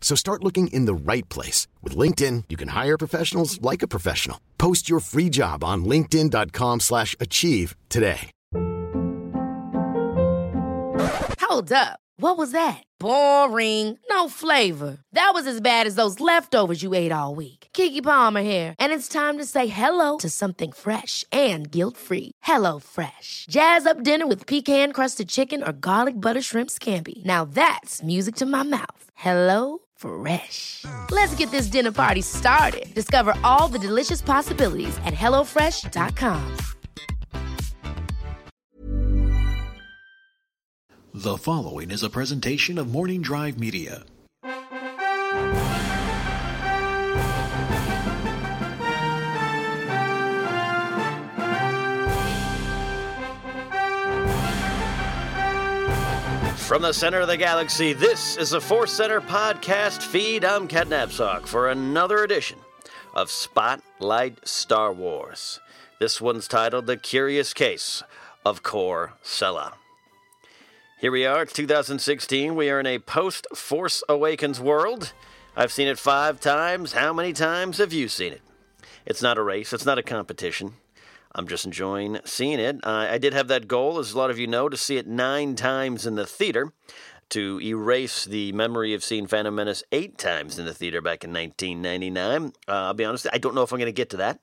So start looking in the right place. With LinkedIn, you can hire professionals like a professional. Post your free job on linkedin.com slash achieve today. Hold up. What was that? Boring. No flavor. That was as bad as those leftovers you ate all week. Keke Palmer here, and it's time to say hello to something fresh and guilt-free. Hello Fresh. Jazz up dinner with pecan-crusted chicken or garlic butter shrimp scampi. Now that's music to my mouth. Hello Fresh. Let's get this dinner party started. Discover all the delicious possibilities at hellofresh.com. The following is a presentation of Morning Drive Media. From the center of the galaxy, this is the Force Center podcast feed. I'm Cat Napsok for another edition of Spotlight Star Wars. This one's titled The Curious Case of Korr Sella. Here we are, it's 2016. We are in a post Force Awakens world. I've seen it five times. How many times have you seen it? It's not a race, it's not a competition. I'm just enjoying seeing it. Uh, I did have that goal, as a lot of you know, to see it nine times in the theater, to erase the memory of seeing Phantom Menace eight times in the theater back in 1999. Uh, I'll be honest, I don't know if I'm going to get to that.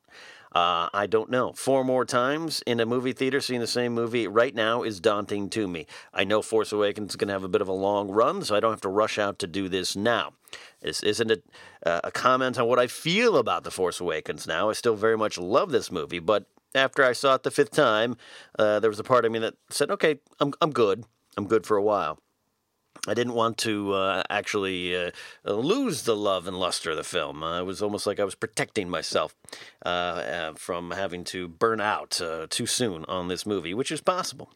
Uh, I don't know. Four more times in a movie theater seeing the same movie right now is daunting to me. I know Force Awakens is going to have a bit of a long run, so I don't have to rush out to do this now. This isn't it uh, a comment on what I feel about The Force Awakens now. I still very much love this movie, but after I saw it the fifth time, uh, there was a part of me that said, okay, I'm, I'm good. I'm good for a while. I didn't want to uh, actually uh, lose the love and luster of the film. Uh, it was almost like I was protecting myself uh, uh, from having to burn out uh, too soon on this movie, which is possible.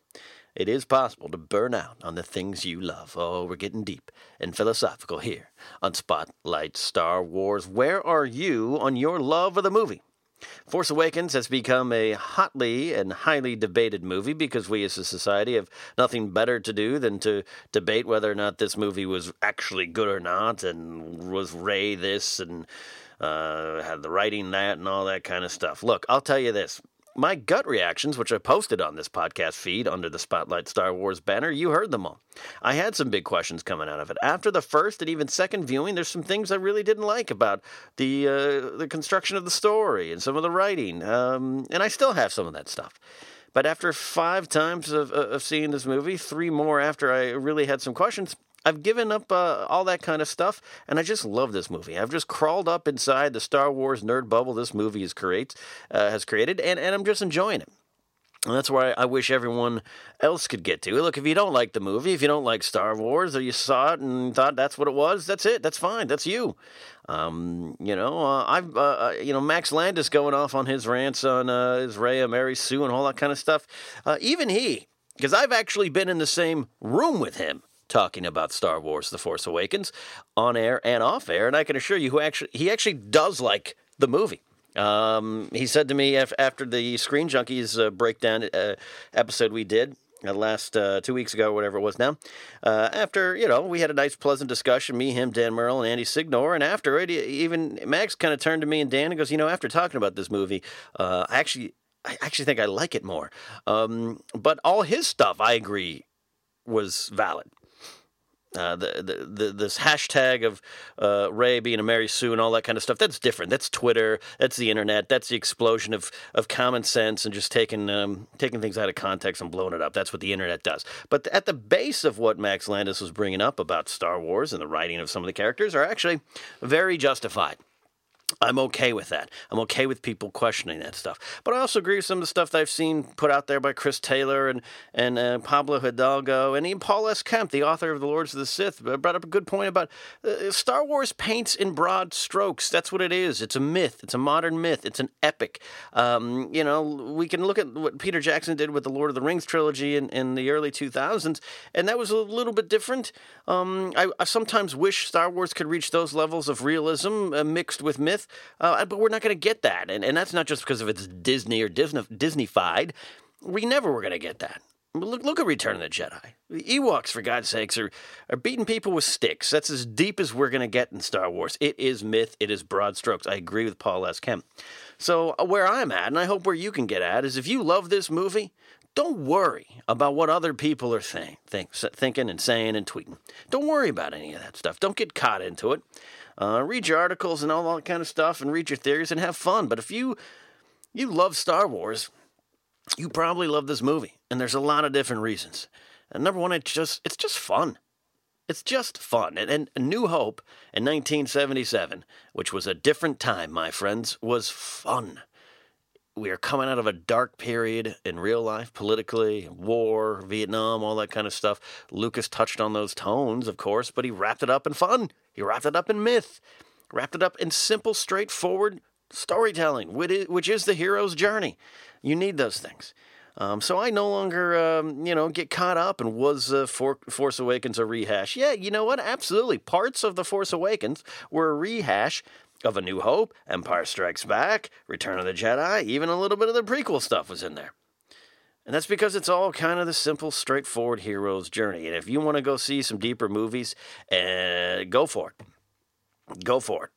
It is possible to burn out on the things you love. Oh, we're getting deep and philosophical here on Spotlight Star Wars. Where are you on your love of the movie? Force Awakens has become a hotly and highly debated movie because we as a society have nothing better to do than to debate whether or not this movie was actually good or not, and was Rey this and uh, had the writing that and all that kind of stuff. Look, I'll tell you this my gut reactions, which I posted on this podcast feed under the Spotlight Star Wars banner, you heard them all. I had some big questions coming out of it. After the first and even second viewing, there's some things I really didn't like about the uh, the construction of the story and some of the writing, um, and I still have some of that stuff. But after five times of, of seeing this movie, three more after I really had some questions, I've given up uh, all that kind of stuff, and I just love this movie. I've just crawled up inside the Star Wars nerd bubble this movie has, create, uh, has created, and, and I'm just enjoying it. And that's why I wish everyone else could get to. Look, if you don't like the movie, if you don't like Star Wars, or you saw it and thought that's what it was, that's it. That's fine. That's you. Um, you know, uh, I've, uh, uh you know, Max Landis going off on his rants on uh, his Raya, Mary Sue, and all that kind of stuff. Uh, even he, because I've actually been in the same room with him talking about Star Wars: The Force Awakens on air and off air, and I can assure you, who actually he actually does like the movie. Um, he said to me after the Screen Junkies uh, breakdown uh, episode we did uh, last uh, two weeks ago, whatever it was now. Uh, after you know, we had a nice, pleasant discussion. Me, him, Dan Murrell, and Andy Signor. And after it, even Max kind of turned to me and Dan and goes, "You know, after talking about this movie, uh, I actually, I actually think I like it more." Um, but all his stuff, I agree, was valid. Uh, the, the, the, this hashtag of uh, Rey being a Mary Sue and all that kind of stuff, that's different. That's Twitter. That's the internet. That's the explosion of, of common sense and just taking, um, taking things out of context and blowing it up. That's what the internet does. But at the base of what Max Landis was bringing up about Star Wars and the writing of some of the characters are actually very justified. I'm okay with that. I'm okay with people questioning that stuff. But I also agree with some of the stuff that I've seen put out there by Chris Taylor and and uh, Pablo Hidalgo and even Paul S. Kemp, the author of The Lords of the Sith, brought up a good point about uh, Star Wars paints in broad strokes. That's what it is. It's a myth. It's a modern myth. It's an epic. Um, you know, we can look at what Peter Jackson did with the Lord of the Rings trilogy in, in the early 2000s, and that was a little bit different. Um, I, I, sometimes wish Star Wars could reach those levels of realism uh, mixed with myth. Uh, but we're not going to get that. And, and that's not just because of it's Disney or Disney, Disneyfied. We never were going to get that. Look, look at Return of the Jedi. The Ewoks, for God's sakes, are, are beating people with sticks. That's as deep as we're going to get in Star Wars. It is myth. It is broad strokes. I agree with Paul S. Kemp. So, uh, where I'm at, and I hope where you can get at, is if you love this movie, don't worry about what other people are think, thinking and saying and tweeting. Don't worry about any of that stuff. Don't get caught into it. Uh, read your articles and all that kind of stuff, and read your theories and have fun. But if you you love Star Wars, you probably love this movie, and there's a lot of different reasons. And number one, it's just it's just fun. It's just fun. And, and New Hope in 1977, which was a different time, my friends, was fun we are coming out of a dark period in real life, politically, war, Vietnam, all that kind of stuff. Lucas touched on those tones, of course, but he wrapped it up in fun. He wrapped it up in myth, wrapped it up in simple, straightforward storytelling, which is the hero's journey. You need those things. Um, so I no longer, um, you know, get caught up and was uh, For- Force Awakens a rehash? Yeah, you know what? Absolutely. Parts of the Force Awakens were a rehash of A New Hope, Empire Strikes Back, Return of the Jedi, even a little bit of the prequel stuff was in there. And that's because it's all kind of the simple, straightforward hero's journey. And if you want to go see some deeper movies, uh, go for it. Go for it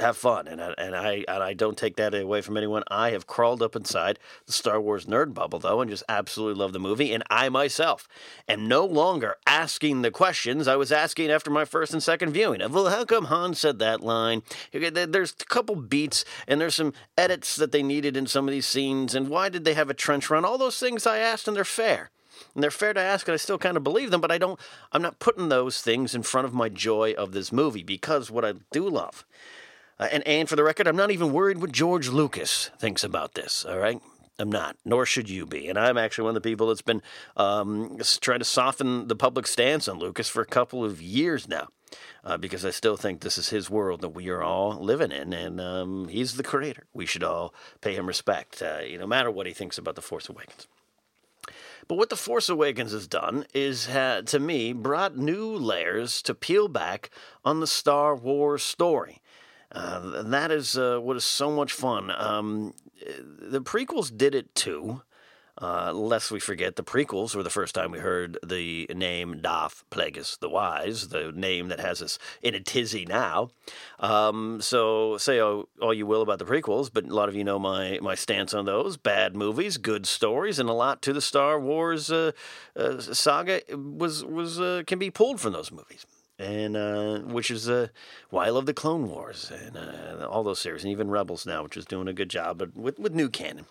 have fun, and I, and I and I don't take that away from anyone. I have crawled up inside the Star Wars nerd bubble though, and just absolutely love the movie. And I myself am no longer asking the questions I was asking after my first and second viewing of, well, how come Han said that line? There's a couple beats, and there's some edits that they needed in some of these scenes, and why did they have a trench run? All those things I asked, and they're fair. And they're fair to ask, and I still kind of believe them, but I don't. I'm not putting those things in front of my joy of this movie because what I do love uh, and, and for the record, I'm not even worried what George Lucas thinks about this, all right? I'm not, nor should you be. And I'm actually one of the people that's been um, trying to soften the public stance on Lucas for a couple of years now. Uh, because I still think this is his world that we are all living in, and um, he's the creator. We should all pay him respect, uh, no matter what he thinks about The Force Awakens. But what The Force Awakens has done is, to me, brought new layers to peel back on the Star Wars story. Uh, that is uh, what is so much fun. Um, the prequels did it too. Uh, lest we forget, the prequels were the first time we heard the name Darth Plagueis the Wise, the name that has us in a tizzy now. Um, so say all, all, you will about the prequels, but a lot of you know my, my stance on those. Bad movies, good stories, and a lot to the Star Wars uh, uh, saga was was uh, can be pulled from those movies and uh, which is uh, why I love the Clone Wars and uh, all those series, and even Rebels now, which is doing a good job with with new canon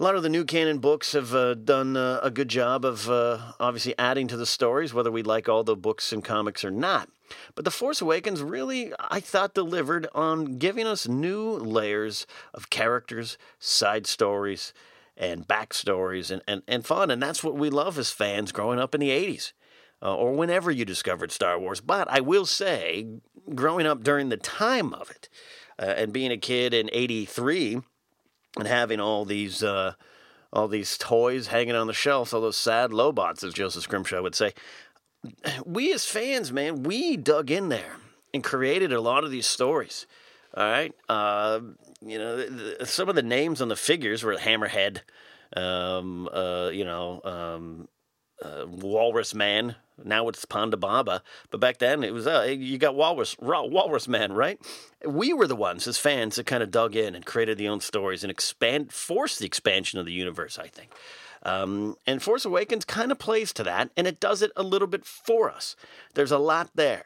a lot of the new canon books have uh, done uh, a good job of uh, obviously adding to the stories, whether we like all the books and comics or not. But The Force Awakens really, I thought, delivered on giving us new layers of characters, side stories, and backstories and, and, and fun. And that's what we love as fans growing up in the 80s. Uh, or whenever you discovered Star Wars. But I will say, growing up during the time of it, uh, and being a kid in 83, and having all these uh, all these toys hanging on the shelves, all those sad lobots, as Joseph Scrimshaw would say. We as fans, man, we dug in there and created a lot of these stories. All right, uh, you know, the, some of the names on the figures were Hammerhead, um, uh, you know, um, uh, Walrus Man. Now it's Ponda Baba, but back then it was uh, you got Walrus Walrus Man, right? We were the ones as fans that kind of dug in and created the own stories and expand forced the expansion of the universe. I think. Um, and Force Awakens kind of plays to that, and it does it a little bit for us. There's a lot there.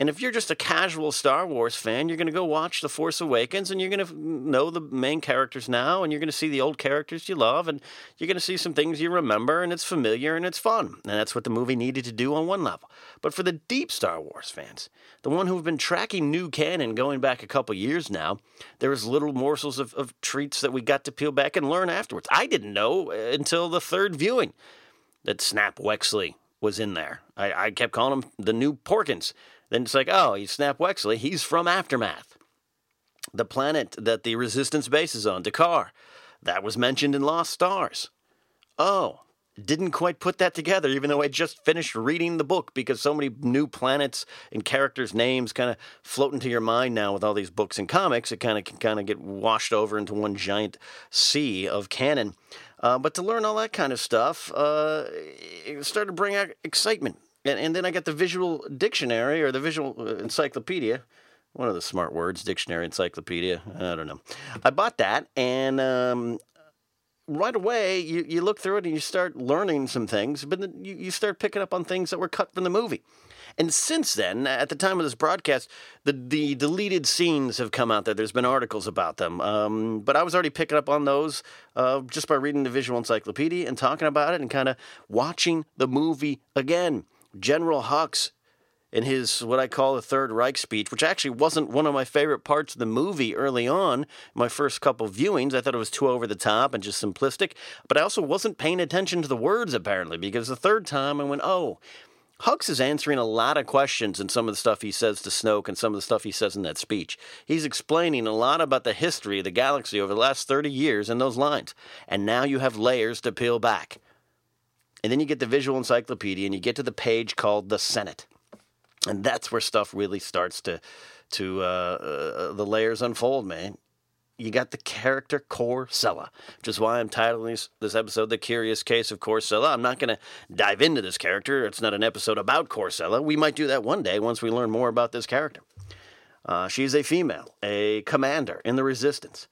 And if you're just a casual Star Wars fan, you're going to go watch The Force Awakens and you're going to know the main characters now and you're going to see the old characters you love and you're going to see some things you remember and it's familiar and it's fun. And that's what the movie needed to do on one level. But for the deep Star Wars fans, the one who've been tracking new canon going back a couple years now, there was little morsels of, of treats that we got to peel back and learn afterwards. I didn't know uh, until the third viewing that Snap Wexley was in there. I, I kept calling him the new Porkins then it's like, oh, he's Snap Wexley. He's from Aftermath. The planet that the Resistance base is on, D'Qar. that was mentioned in Lost Stars. Oh, didn't quite put that together, even though I just finished reading the book because so many new planets and characters' names kind of float into your mind now with all these books and comics. It kind of can kind of get washed over into one giant sea of canon. Uh, but to learn all that kind of stuff, uh, it started to bring out excitement and, and then I got the visual dictionary or the visual uh, encyclopedia. One of the smart words, dictionary, encyclopedia. I don't know. I bought that, and um, right away you, you look through it and you start learning some things, but then you, you start picking up on things that were cut from the movie. And since then, at the time of this broadcast, the, the deleted scenes have come out there. There's been articles about them. Um, but I was already picking up on those uh, just by reading the visual encyclopedia and talking about it and kind of watching the movie again. General Hux in his what I call the Third Reich speech, which actually wasn't one of my favorite parts of the movie early on, my first couple viewings. I thought it was too over the top and just simplistic. But I also wasn't paying attention to the words apparently, because the third time I went, oh, Hux is answering a lot of questions in some of the stuff he says to Snoke and some of the stuff he says in that speech. He's explaining a lot about the history of the galaxy over the last 30 years in those lines. And now you have layers to peel back. And then you get the visual encyclopedia and you get to the page called the Senate. And that's where stuff really starts to, to uh, uh, the layers unfold, man. You got the character Korr Sella, which is why I'm titling this, this episode The Curious Case of Korr Sella. I'm not going to dive into this character. It's not an episode about Korr Sella. We might do that one day once we learn more about this character. Uh, she's a female, a commander in the Resistance,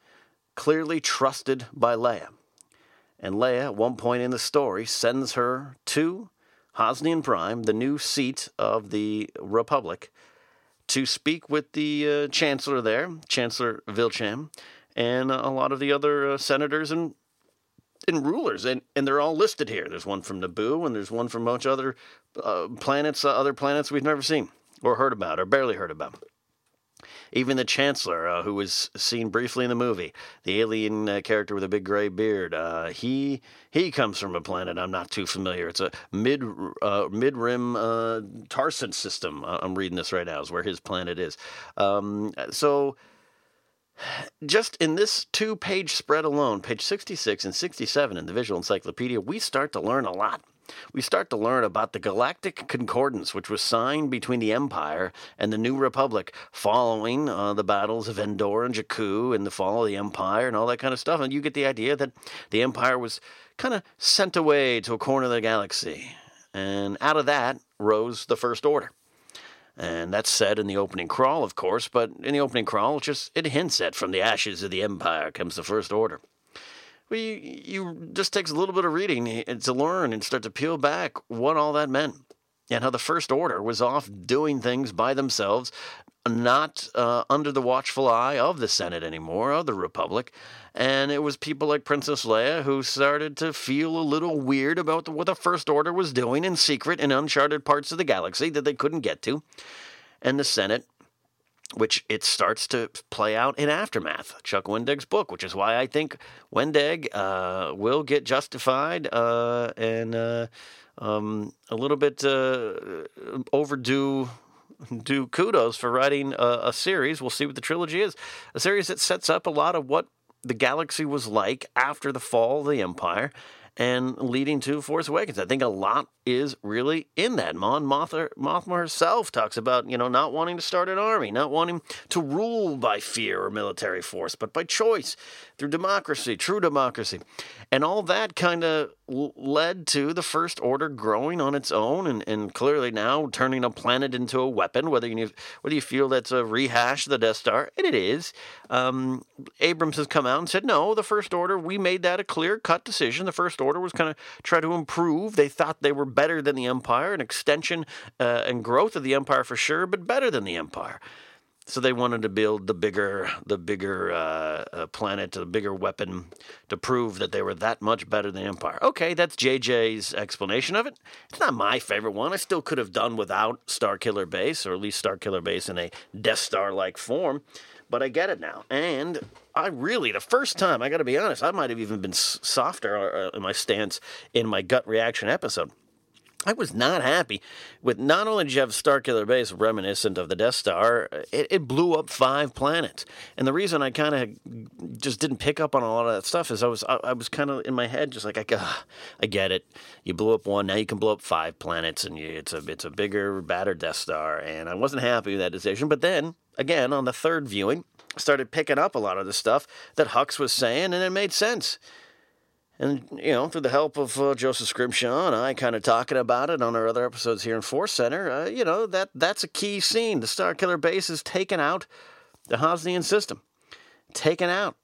clearly trusted by Leia. And Leia, at one point in the story, sends her to Hosnian Prime, the new seat of the Republic, to speak with the uh, Chancellor there, Chancellor Villecham, and a lot of the other uh, senators and and rulers, and, and they're all listed here. There's one from Naboo, and there's one from much other uh, planets, uh, other planets we've never seen or heard about or barely heard about. Even the Chancellor, uh, who was seen briefly in the movie, the alien uh, character with a big gray beard, uh, he he comes from a planet I'm not too familiar. It's a mid uh, mid rim uh, Tarson system. Uh, I'm reading this right now. Is where his planet is. Um, so just in this two page spread alone, page 66 and 67 in the Visual Encyclopedia, we start to learn a lot we start to learn about the Galactic Concordance, which was signed between the Empire and the New Republic following uh, the battles of Endor and Jakku and the fall of the Empire and all that kind of stuff. And you get the idea that the Empire was kind of sent away to a corner of the galaxy. And out of that rose the First Order. And that's said in the opening crawl, of course, but in the opening crawl, just it hints at from the ashes of the Empire comes the First Order. Well, you, you just takes a little bit of reading to learn and start to peel back what all that meant and how the First Order was off doing things by themselves, not uh, under the watchful eye of the Senate anymore, of the Republic. And it was people like Princess Leia who started to feel a little weird about what the First Order was doing in secret in uncharted parts of the galaxy that they couldn't get to. And the Senate which it starts to play out in Aftermath, Chuck Wendig's book, which is why I think Wendig uh, will get justified uh, and uh, um, a little bit uh, overdue do kudos for writing a, a, series. We'll see what the trilogy is. A series that sets up a lot of what the galaxy was like after the fall of the Empire and leading to Force Awakens. I think a lot is really in that. Mon Mothma, Mothma herself talks about, you know, not wanting to start an army, not wanting to rule by fear or military force, but by choice through democracy, true democracy. And all that kind of led to the First Order growing on its own and, and clearly now turning a planet into a weapon, whether you, whether you feel that's a rehash of the Death Star, and it is. Um, Abrams has come out and said, no, the First Order, we made that a clear cut decision. The First Order was kind of try to improve. They thought they were better than the Empire, an extension uh, and growth of the Empire for sure, but better than the Empire. So they wanted to build the bigger, the bigger uh, uh, planet, the bigger weapon, to prove that they were that much better than the Empire. Okay, that's JJ's explanation of it. It's not my favorite one. I still could have done without Starkiller Base, or at least Starkiller Base in a Death Star-like form. But I get it now, and I really, the first time, I got to be honest, I might have even been softer uh, in my stance in my gut reaction episode. I was not happy with not only have Starkiller Base reminiscent of the Death Star, it, it blew up five planets. And the reason I kind of just didn't pick up on a lot of that stuff is I was I, I was kind of in my head just like I, I get it. You blew up one, now you can blow up five planets, and you, it's a it's a bigger, badder Death Star. And I wasn't happy with that decision. But then again, on the third viewing, I started picking up a lot of the stuff that Hux was saying, and it made sense. And, you know, through the help of uh, Joseph Scrimshaw and I kind of talking about it on our other episodes here in Force Center, uh, you know, that that's a key scene. The Starkiller Base is taken out the Hosnian system, taken out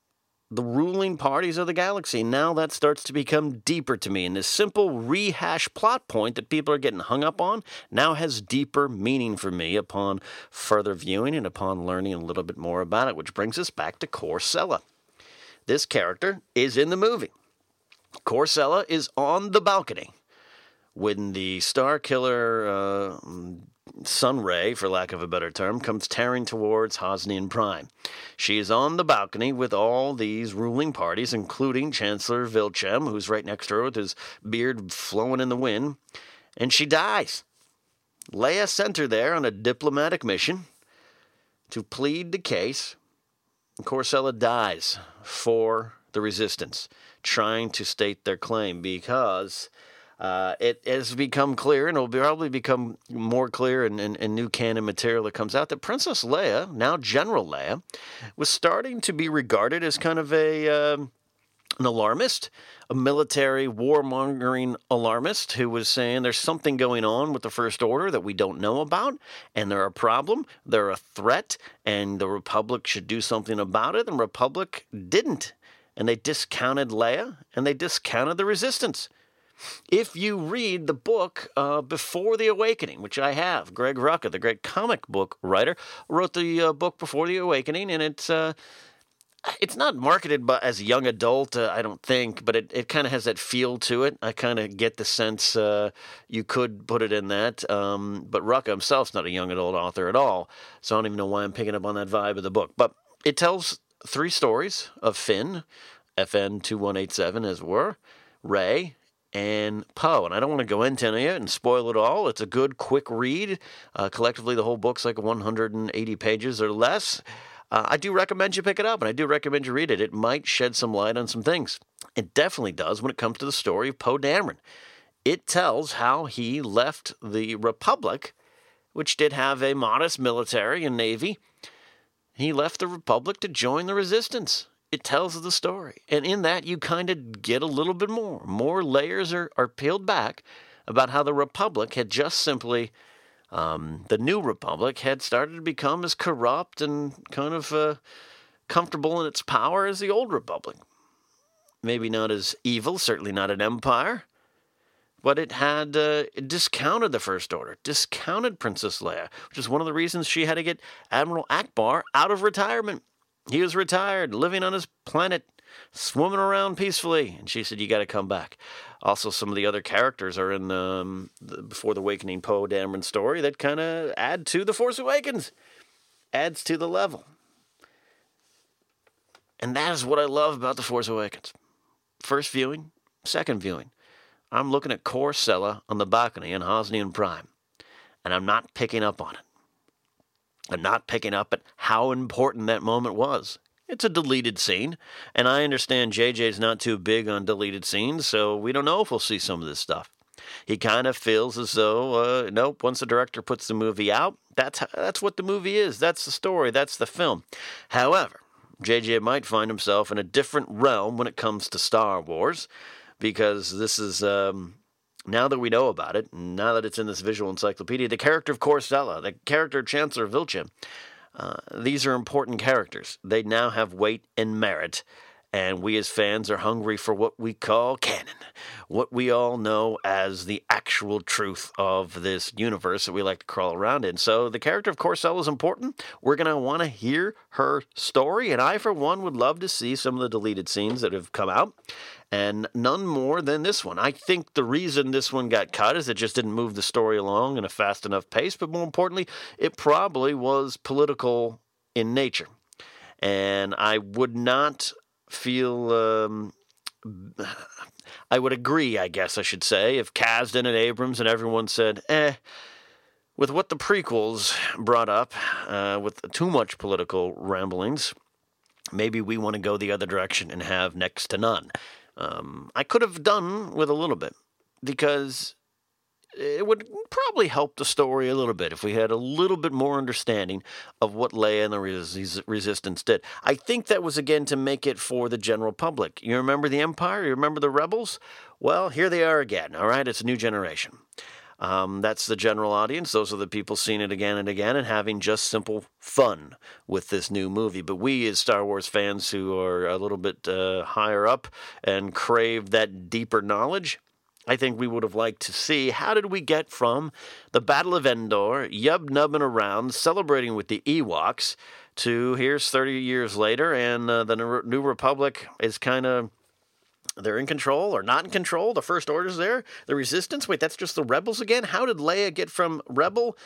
the ruling parties of the galaxy. Now that starts to become deeper to me. And this simple rehash plot point that people are getting hung up on now has deeper meaning for me upon further viewing and upon learning a little bit more about it, which brings us back to Korr Sella. This character is in the movie. Korr Sella is on the balcony when the Star Killer uh, Sunray, for lack of a better term, comes tearing towards Hosnian Prime. She is on the balcony with all these ruling parties, including Chancellor Villecham, who's right next to her with his beard flowing in the wind, and she dies. Leia sent her there on a diplomatic mission to plead the case. Korr Sella dies for the resistance trying to state their claim because uh, it has become clear, and it will probably become more clear in, in, in, new canon material that comes out, that Princess Leia, now General Leia, was starting to be regarded as kind of a uh, an alarmist, a military warmongering alarmist who was saying there's something going on with the First Order that we don't know about, and they're a problem, they're a threat, and the Republic should do something about it, and Republic didn't and they discounted Leia and they discounted the resistance. If you read the book uh, Before the Awakening, which I have, Greg Rucka, the great comic book writer, wrote the uh, book Before the Awakening, and it's uh, it's not marketed by, as young adult, uh, I don't think, but it, it kind of has that feel to it. I kind of get the sense uh, you could put it in that. Um, but Rucka himself's not a young adult author at all, so I don't even know why I'm picking up on that vibe of the book. But it tells three stories of Finn, FN 2187 as it were, Rey, and Poe. And I don't want to go into any of it and spoil it all. It's a good, quick read. Uh, collectively, the whole book's like 180 pages or less. Uh, I do recommend you pick it up, and I do recommend you read it. It might shed some light on some things. It definitely does when it comes to the story of Poe Dameron. It tells how he left the Republic, which did have a modest military and navy, he left the Republic to join the resistance. it tells the story. And in that, you kind of get a little bit more. More layers are, are peeled back about how the Republic had just simply, um, the new Republic had started to become as corrupt and kind of uh, comfortable in its power as the old Republic. Maybe not as evil, certainly not an empire, but it had uh, it discounted the First Order, discounted Princess Leia, which is one of the reasons she had to get Admiral Ackbar out of retirement. He was retired, living on his planet, swimming around peacefully, and she said, "You got to come back." Also, some of the other characters are in um, the Before the Awakening Poe Dameron story that kind of add to the Force Awakens, adds to the level. And that is what I love about The Force Awakens. First viewing, second viewing. I'm looking at Korr Sella on the balcony in Hosnian Prime, and I'm not picking up on it. I'm not picking up at how important that moment was. It's a deleted scene, and I understand JJ's not too big on deleted scenes, so we don't know if we'll see some of this stuff. He kind of feels as though, uh, nope, once the director puts the movie out, that's, that's what the movie is. That's the story. That's the film. However, JJ might find himself in a different realm when it comes to Star Wars, because this is, um, now that we know about it, now that it's in this visual encyclopedia, the character of Korr Sella, the character of Chancellor Vilcha, uh, these are important characters. They now have weight and merit, and we as fans are hungry for what we call canon, what we all know as the actual truth of this universe that we like to crawl around in. So the character of Korr Sella is important. We're going to want to hear her story, and I, for one, would love to see some of the deleted scenes that have come out and none more than this one. I think the reason this one got cut is it just didn't move the story along in a fast enough pace, but more importantly, it probably was political in nature. And I would not feel. Um, I would agree, I guess I should say, if Kasdan and Abrams and everyone said, eh, with what the prequels brought up, uh, with too much political ramblings, maybe we want to go the other direction and have next to none. Um, I could have done with a little bit because it would probably help the story a little bit if we had a little bit more understanding of what Leia and the res- Resistance did. I think that was again to make it for the general public. You remember the Empire? You remember the Rebels? Well, here they are again. All right, it's a new generation. Um, that's the general audience. Those are the people seeing it again and again and having just simple fun with this new movie. But we, as Star Wars fans who are a little bit uh, higher up and crave that deeper knowledge, I think we would have liked to see how did we get from the Battle of Endor, yub nubbing around, celebrating with the Ewoks, to here's 30 years later, and uh, the New Republic is kind of they're in control or not in control. The First Order's there. The Resistance. Wait, that's just the rebels again? How did Leia get from rebel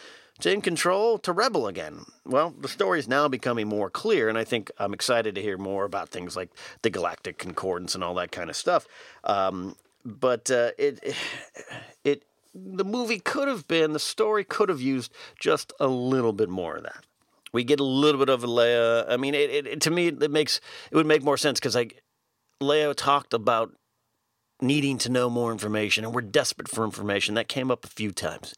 to in control to rebel again? Well, the story is now becoming more clear, and I think I'm excited to hear more about things like the Galactic Concordance and all that kind of stuff. Um, but uh, it, it, the movie could have been, the story could have used just a little bit more of that. We get a little bit of Leia. I mean, it, it, to me, it makes it would make more sense because I Leo talked about needing to know more information, and we're desperate for information. That came up a few times.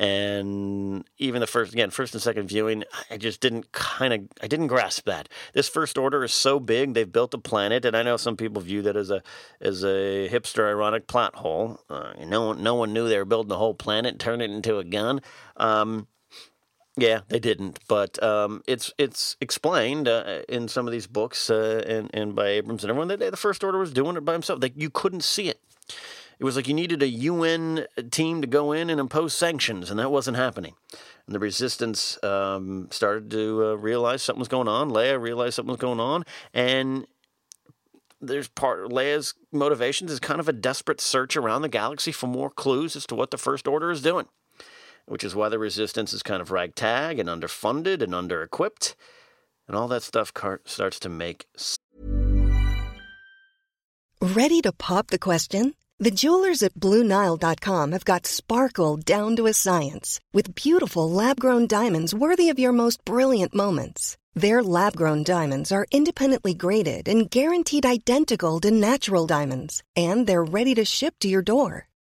And even the first, again, first and second viewing, I just didn't kind of, I didn't grasp that. This first order is so big; they've built a planet, and I know some people view that as a as a hipster, ironic plot hole. Uh, no one, no one knew they were building the whole planet, turn it into a gun. Um, yeah, they didn't, but um, it's it's explained uh, in some of these books uh, and and by Abrams and everyone that the First Order was doing it by himself. Like you couldn't see it. It was like you needed a UN team to go in and impose sanctions, and that wasn't happening. And the resistance um, started to uh, realize something was going on. Leia realized something was going on, and there's part Leia's motivations is kind of a desperate search around the galaxy for more clues as to what the First Order is doing which is why the resistance is kind of ragtag and underfunded and under-equipped, and all that stuff starts to make. Ready to pop the question? The jewelers at BlueNile.com have got sparkle down to a science with beautiful lab-grown diamonds worthy of your most brilliant moments. Their lab-grown diamonds are independently graded and guaranteed identical to natural diamonds, and they're ready to ship to your door.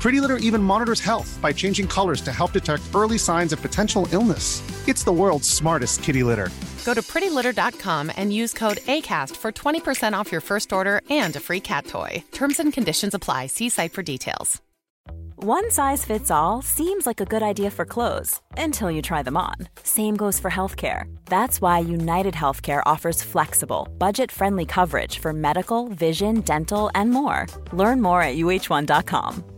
Pretty Litter even monitors health by changing colors to help detect early signs of potential illness. It's the world's smartest kitty litter. Go to prettylitter.com and use code ACAST for 20% off your first order and a free cat toy. Terms and conditions apply. See site for details. One size fits all seems like a good idea for clothes until you try them on. Same goes for healthcare. That's why United Healthcare offers flexible, budget friendly coverage for medical, vision, dental, and more. Learn more at uh1.com.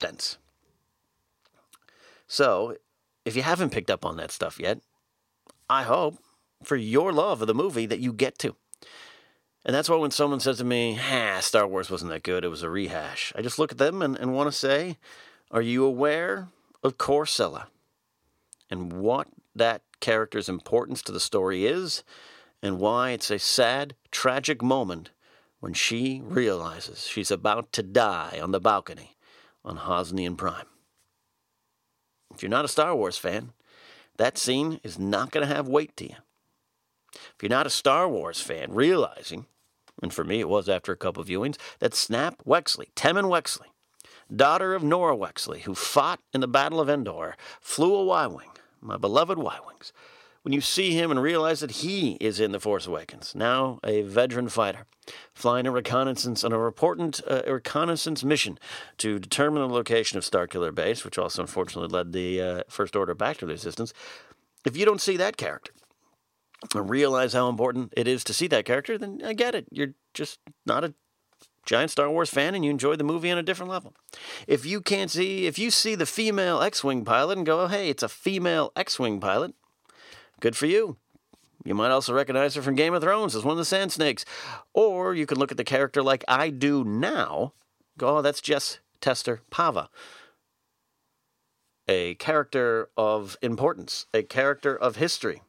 Sense. So, if you haven't picked up on that stuff yet, I hope for your love of the movie that you get to. And that's why when someone says to me, ah, Star Wars wasn't that good, it was a rehash, I just look at them and, and want to say, are you aware of Korr Sella and what that character's importance to the story is and why it's a sad, tragic moment when she realizes she's about to die on the balcony on Hosnian Prime. If you're not a Star Wars fan, that scene is not going to have weight to you. If you're not a Star Wars fan, realizing, and for me it was after a couple viewings, that Snap Wexley, Temmin Wexley, daughter of Norra Wexley, who fought in the Battle of Endor, flew a Y Wing, my beloved Y Wings, when you see him and realize that he is in The Force Awakens, now a veteran fighter, flying a reconnaissance on a important uh, reconnaissance mission to determine the location of Starkiller Base, which also unfortunately led the uh, First Order back to the Resistance. If you don't see that character and realize how important it is to see that character, then I get it. You're just not a giant Star Wars fan and you enjoy the movie on a different level. If you can't see, if you see the female X Wing pilot and go, oh, hey, it's a female X Wing pilot, Good for you. You might also recognize her from Game of Thrones as one of the Sand Snakes. Or you can look at the character like I do now. Go, oh, that's Jess Testor Pava. A character of importance, a character of history,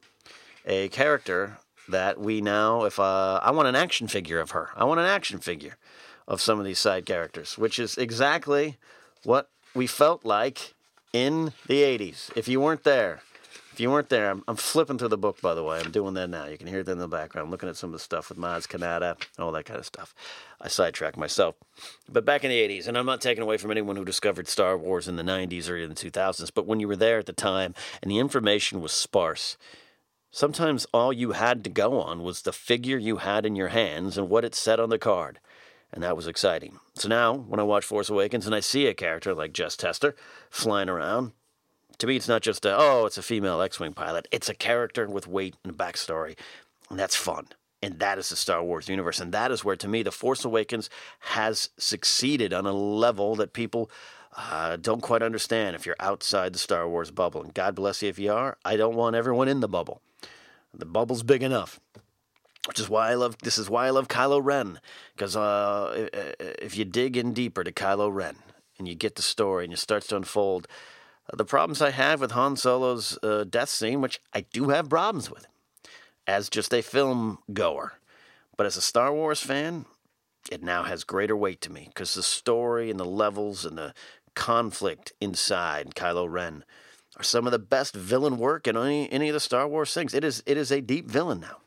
a character that we now, if uh, I want an action figure of her, I want an action figure of some of these side characters, which is exactly what we felt like in the 80s. If you weren't there, if you weren't there, I'm, I'm, flipping through the book, by the way. I'm doing that now. You can hear it in the background. I'm looking at some of the stuff with Maz Kanata, all that kind of stuff. I sidetrack myself. But back in the 80s, and I'm not taking away from anyone who discovered Star Wars in the 90s or in the 2000s, but when you were there at the time and the information was sparse, sometimes all you had to go on was the figure you had in your hands and what it said on the card. And that was exciting. So now, when I watch Force Awakens and I see a character like Jess Testor flying around, to me, it's not just a, oh, it's a female X Wing pilot. It's a character with weight and a backstory. And that's fun. And that is the Star Wars universe. And that is where, to me, The Force Awakens has succeeded on a level that people uh, don't quite understand if you're outside the Star Wars bubble. And God bless you if you are. I don't want everyone in the bubble. The bubble's big enough. Which is why I love. This is why I love Kylo Ren, because uh, if you dig in deeper to Kylo Ren and you get the story and it starts to unfold, the problems I have with Han Solo's uh, death scene, which I do have problems with, as just a film goer, but as a Star Wars fan, it now has greater weight to me because the story and the levels and the conflict inside Kylo Ren are some of the best villain work in any, any of the Star Wars things. It is it is a deep villain now.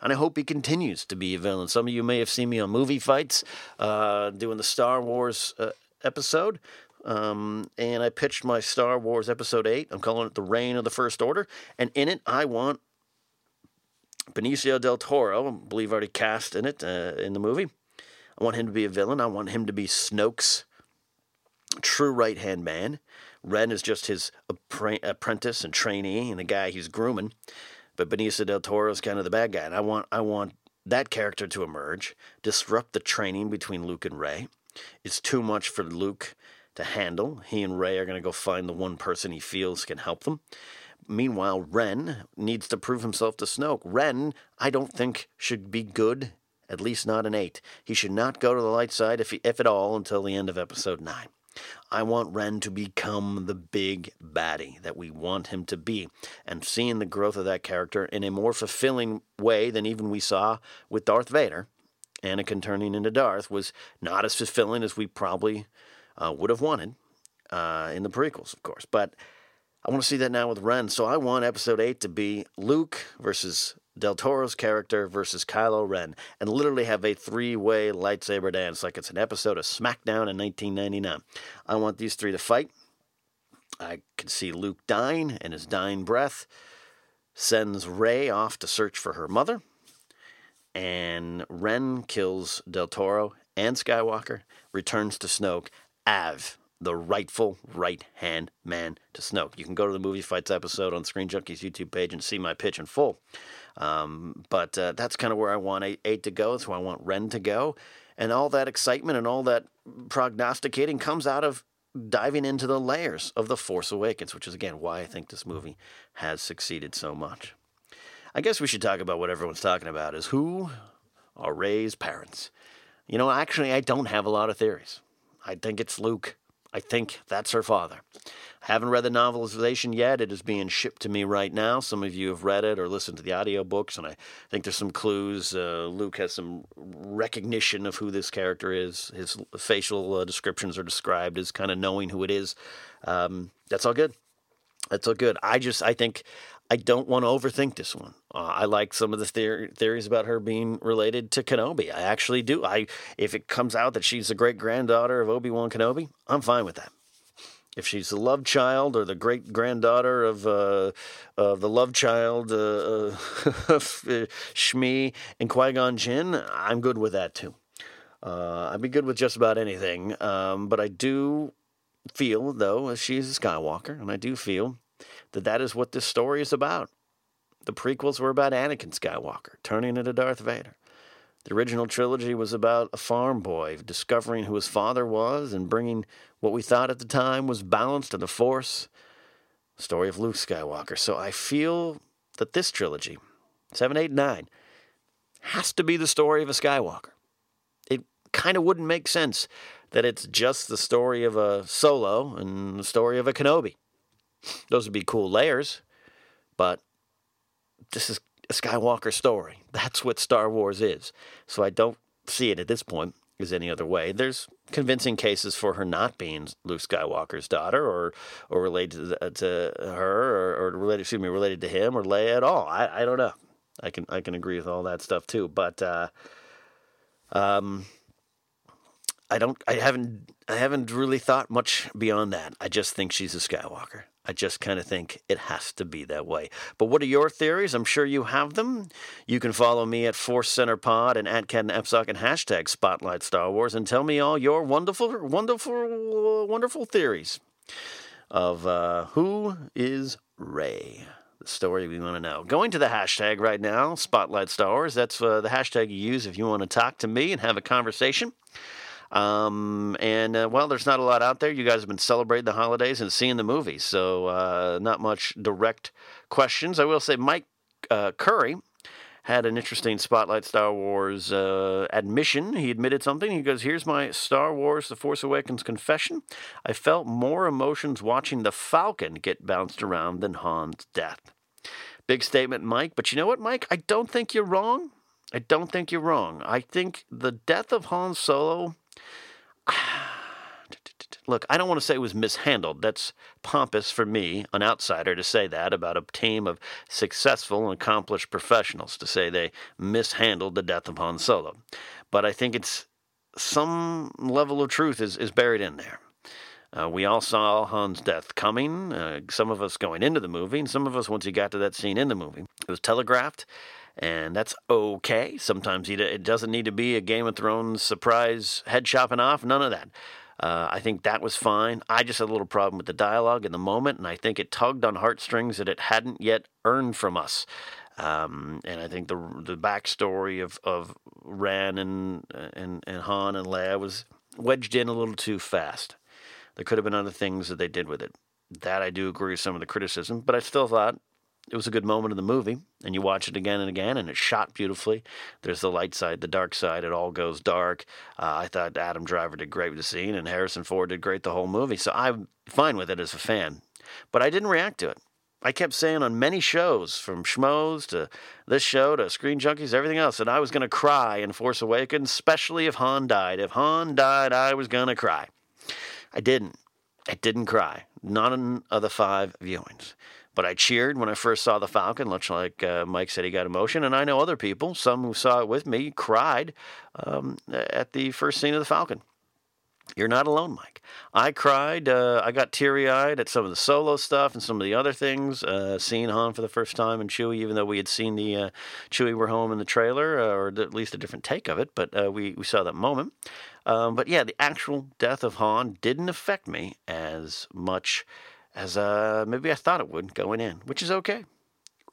And I hope he continues to be a villain. Some of you may have seen me on movie fights uh, doing the Star Wars uh, episode. Um, and I pitched my Star Wars Episode 8. I'm calling it The Reign of the First Order. And in it, I want Benicio del Toro, I believe already cast in it uh, in the movie. I want him to be a villain. I want him to be Snoke's true right hand man. Ren is just his apprentice and trainee and the guy he's grooming. But Benicio del Toro is kind of the bad guy. And I want, I want that character to emerge, disrupt the training between Luke and Rey. It's too much for Luke to handle. He and Rey are going to go find the one person he feels can help them. Meanwhile, Ren needs to prove himself to Snoke. Ren, I don't think, should be good, at least not an 8. He should not go to the light side, if, he, if at all, until the end of episode 9. I want Ren to become the big baddie that we want him to be. And seeing the growth of that character in a more fulfilling way than even we saw with Darth Vader, Anakin turning into Darth, was not as fulfilling as we probably uh, would have wanted uh, in the prequels, of course. But I want to see that now with Ren. So I want episode 8 to be Luke versus Del Toro's character versus Kylo Ren and literally have a three way lightsaber dance like it's an episode of SmackDown in 1999. I want these three to fight. I can see Luke dying, and his dying breath sends Rey off to search for her mother. And Ren kills Del Toro and Skywalker, returns to Snoke, Av, the rightful right hand man to Snoke. You can go to the Movie Fights episode on Screen Junkie's YouTube page and see my pitch in full. Um, but uh, that's kind of where I want eight, eight to go. That's where I want Ren to go. And all that excitement and all that prognosticating comes out of diving into the layers of The Force Awakens, which is, again, why I think this movie has succeeded so much. I guess we should talk about what everyone's talking about is who are Rey's parents? You know, actually, I don't have a lot of theories. I think it's Luke. I think that's her father. I haven't read the novelization yet. It is being shipped to me right now. Some of you have read it or listened to the audiobooks, and I think there's some clues. Uh, Luke has some recognition of who this character is. His facial uh, descriptions are described as kind of knowing who it is. Um, that's all good. That's all good. I just, I think, I don't want to overthink this one. Uh, I like some of the theor- theories about her being related to Kenobi. I actually do. I if it comes out that she's the great granddaughter of Obi Wan Kenobi, I'm fine with that. If she's the love child or the great granddaughter of uh, uh, the love child uh, of uh, Shmi and Qui Gon Jinn, I'm good with that too. Uh, I'd be good with just about anything. Um, but I do feel, though, as she's a Skywalker, and I do feel that that is what this story is about. The prequels were about Anakin Skywalker turning into Darth Vader. The original trilogy was about a farm boy discovering who his father was and bringing what we thought at the time was balance to the Force. Story of Luke Skywalker. So I feel that this trilogy, 7, 8, 9, has to be the story of a Skywalker. It kind of wouldn't make sense that it's just the story of a Solo and the story of a Kenobi. Those would be cool layers, but this is a Skywalker story. That's what Star Wars is. So I don't see it at this point as any other way. There's convincing cases for her not being Luke Skywalker's daughter, or or related to, to her, or, or, related, excuse me, related to him or Leia at all. I, I don't know. I can I can agree with all that stuff too, but uh, um, I don't. I haven't. I haven't really thought much beyond that. I just think she's a Skywalker. I just kind of think it has to be that way. But what are your theories? I'm sure you have them. You can follow me at Force Center Pod and at Ken Napzok and hashtag Spotlight Star Wars and tell me all your wonderful, wonderful, wonderful theories of uh, who is Rey. The story we want to know. Going to the hashtag right now, Spotlight Star Wars. That's uh, the hashtag you use if you want to talk to me and have a conversation. Um, and uh, well, there's not a lot out there. You guys have been celebrating the holidays and seeing the movies, so uh, not much direct questions. I will say, Mike uh, Curry had an interesting Spotlight Star Wars uh, admission. He admitted something. He goes, Here's my Star Wars The Force Awakens confession. I felt more emotions watching the Falcon get bounced around than Han's death. Big statement, Mike. But you know what, Mike? I don't think you're wrong. I don't think you're wrong. I think the death of Han Solo. Look, I don't want to say it was mishandled. That's pompous for me, an outsider, to say that about a team of successful and accomplished professionals, to say they mishandled the death of Han Solo. But I think it's some level of truth is, is buried in there. Uh, we all saw Han's death coming, uh, some of us going into the movie, and some of us once he got to that scene in the movie. It was telegraphed, and that's okay. Sometimes it doesn't need to be a Game of Thrones surprise head chopping off, none of that. Uh, I think that was fine. I just had a little problem with the dialogue in the moment, and I think it tugged on heartstrings that it hadn't yet earned from us. Um, and I think the the backstory of, of Ren and, and and Han and Leia was wedged in a little too fast. There could have been other things that they did with it. That I do agree with some of the criticism, but I still thought it was a good moment in the movie, and you watch it again and again, and it's shot beautifully. There's the light side, the dark side. It all goes dark. Uh, I thought Adam Driver did great with the scene, and Harrison Ford did great the whole movie. So I'm fine with it as a fan, but I didn't react to it. I kept saying on many shows, from Schmoes to this show to Screen Junkies, everything else, that I was going to cry in Force Awakens, especially if Han died. If Han died, I was going to cry. I didn't. I didn't cry. None of the five viewings. But I cheered when I first saw the Falcon, much like uh, Mike said he got emotion. And I know other people, some who saw it with me, cried um, at the first scene of the Falcon. You're not alone, Mike. I cried. Uh, I got teary eyed at some of the solo stuff and some of the other things. Uh, seeing Han for the first time and Chewie, even though we had seen the uh, Chewie were home in the trailer, uh, or at least a different take of it, but uh, we, we saw that moment. Um, but yeah, the actual death of Han didn't affect me as much as uh, maybe I thought it would going in, which is okay.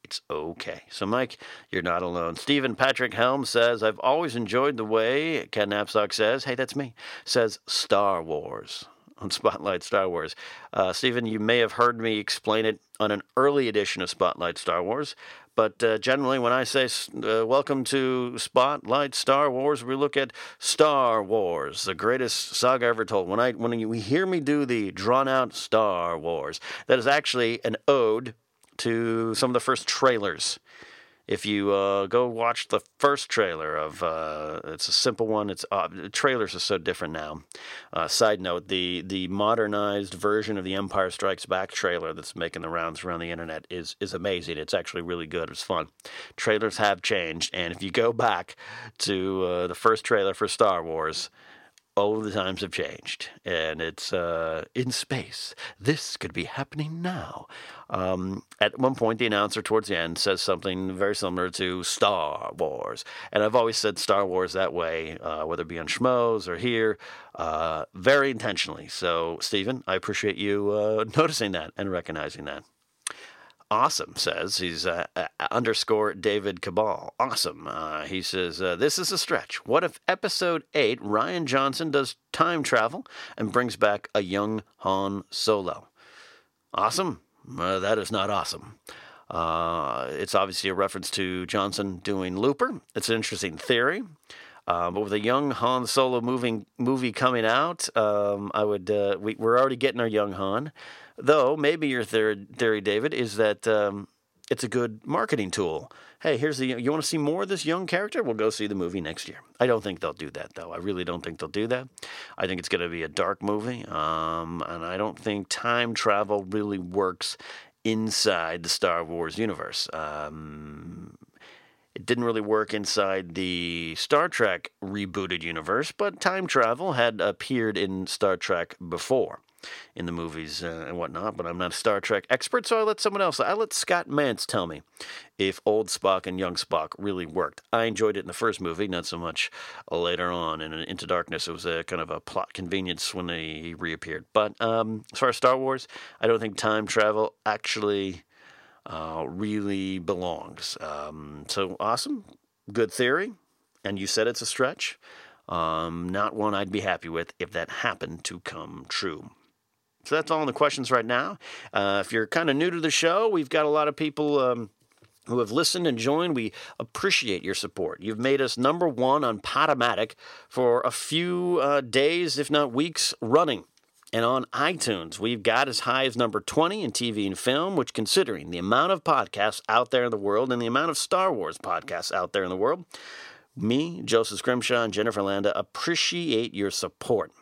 It's okay. So, Mike, you're not alone. Stephen Patrick Helm says, I've always enjoyed the way, Ken Napzok says, hey, that's me, says Star Wars on Spotlight Star Wars. Uh, Stephen, you may have heard me explain it on an early edition of Spotlight Star Wars. But uh, generally, when I say uh, welcome to Spotlight Star Wars, we look at Star Wars, the greatest saga ever told. When I when you hear me do the drawn out Star Wars, that is actually an ode to some of the first trailers if you uh, go watch the first trailer of uh, it's a simple one it's uh, trailers are so different now. Uh, side note the the modernized version of the empire strikes back trailer that's making the rounds around the internet is is amazing. It's actually really good. It's fun. Trailers have changed and if you go back to uh, the first trailer for star wars all the times have changed, and it's uh, in space. This could be happening now. Um, at one point, the announcer towards the end says something very similar to Star Wars, and I've always said Star Wars that way, uh, whether it be on Schmoes or here, uh, very intentionally. So, Stephen, I appreciate you uh, noticing that and recognizing that. Awesome says he's uh, uh, underscore David Cabal. Awesome. Uh, he says uh, this is a stretch. What if episode eight Rian Johnson does time travel and brings back a young Han Solo? Awesome. Uh, that is not awesome. Uh, it's obviously a reference to Johnson doing Looper. It's an interesting theory. But with a young Han Solo moving movie coming out, um, I would we, we're already getting our young Han. Though maybe your theory David, is that um, it's a good marketing tool. Hey, here's the you want to see more of this young character? We'll go see the movie next year. I don't think they'll do that though. I really don't think they'll do that. I think it's going to be a dark movie, um, and I don't think time travel really works inside the Star Wars universe. Um, it didn't really work inside the Star Trek rebooted universe, but time travel had appeared in Star Trek before in the movies uh, and whatnot, but I'm not a Star Trek expert, so I let someone else, I let Scott Mantz tell me if old Spock and young Spock really worked. I enjoyed it in the first movie, not so much later on in Into Darkness. It was a kind of a plot convenience when he reappeared. But um, as far as Star Wars, I don't think time travel actually uh, really belongs. Um, so awesome, good theory, and you said it's a stretch. Um, not one I'd be happy with if that happened to come true. So that's all in the questions right now. Uh, if you're kind of new to the show, we've got a lot of people. Um, who have listened and joined. We appreciate your support. You've made us number one on Podomatic for a few uh, days, if not weeks, running. And on iTunes, we've got as high as number 20 in TV and film, which, considering the amount of podcasts out there in the world and the amount of Star Wars podcasts out there in the world, me, Joseph Scrimshaw, and Jennifer Landa appreciate your support.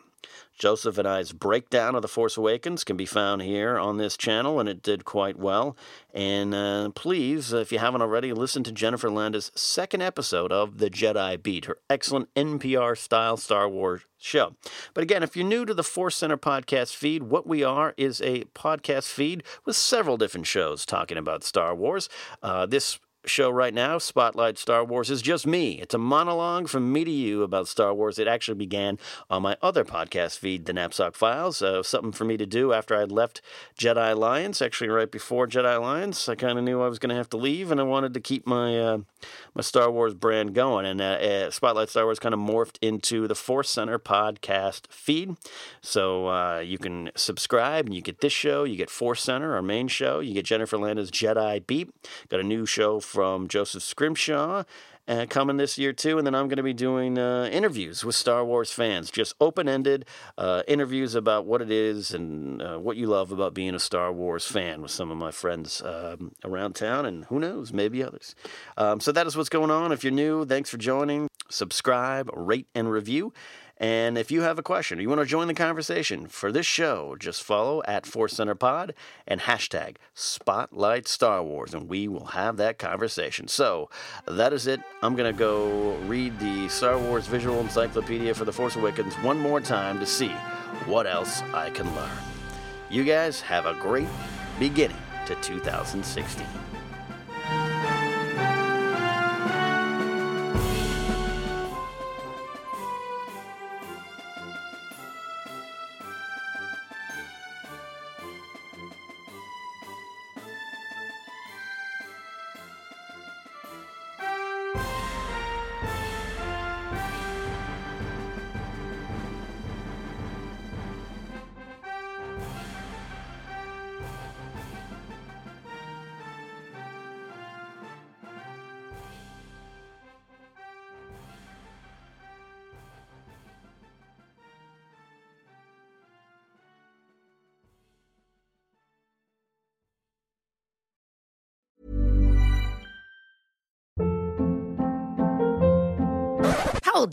Joseph and I's breakdown of The Force Awakens can be found here on this channel, and it did quite well. And uh, please, if you haven't already, listen to Jennifer Landa's second episode of The Jedi Beat, her excellent NPR style Star Wars show. But again, if you're new to the Force Center podcast feed, what we are is a podcast feed with several different shows talking about Star Wars. Uh, this show right now, Spotlight Star Wars, is just me. It's a monologue from me to you about Star Wars. It actually began on my other podcast feed, The Napzok Files. Uh, something for me to do after I'd left Jedi Alliance. Actually, right before Jedi Alliance, I kind of knew I was going to have to leave, and I wanted to keep my uh, my Star Wars brand going. And uh, uh Spotlight Star Wars kind of morphed into the Force Center podcast feed. So uh, you can subscribe, and you get this show, you get Force Center, our main show, you get Jennifer Landa's Jedi Beat. Got a new show from Joseph Scrimshaw uh, coming this year too. And then I'm going to be doing uh, interviews with Star Wars fans, just open ended uh, interviews about what it is and uh, what you love about being a Star Wars fan with some of my friends um, around town and who knows, maybe others. Um, so that is what's going on. If you're new, thanks for joining. Subscribe, rate, and review. And if you have a question or you want to join the conversation for this show, just follow at Force Center Pod and hashtag Spotlight Star Wars, and we will have that conversation. So that is it. I'm going to go read the Star Wars Visual Encyclopedia for The Force Awakens one more time to see what else I can learn. You guys have a great beginning to 2016.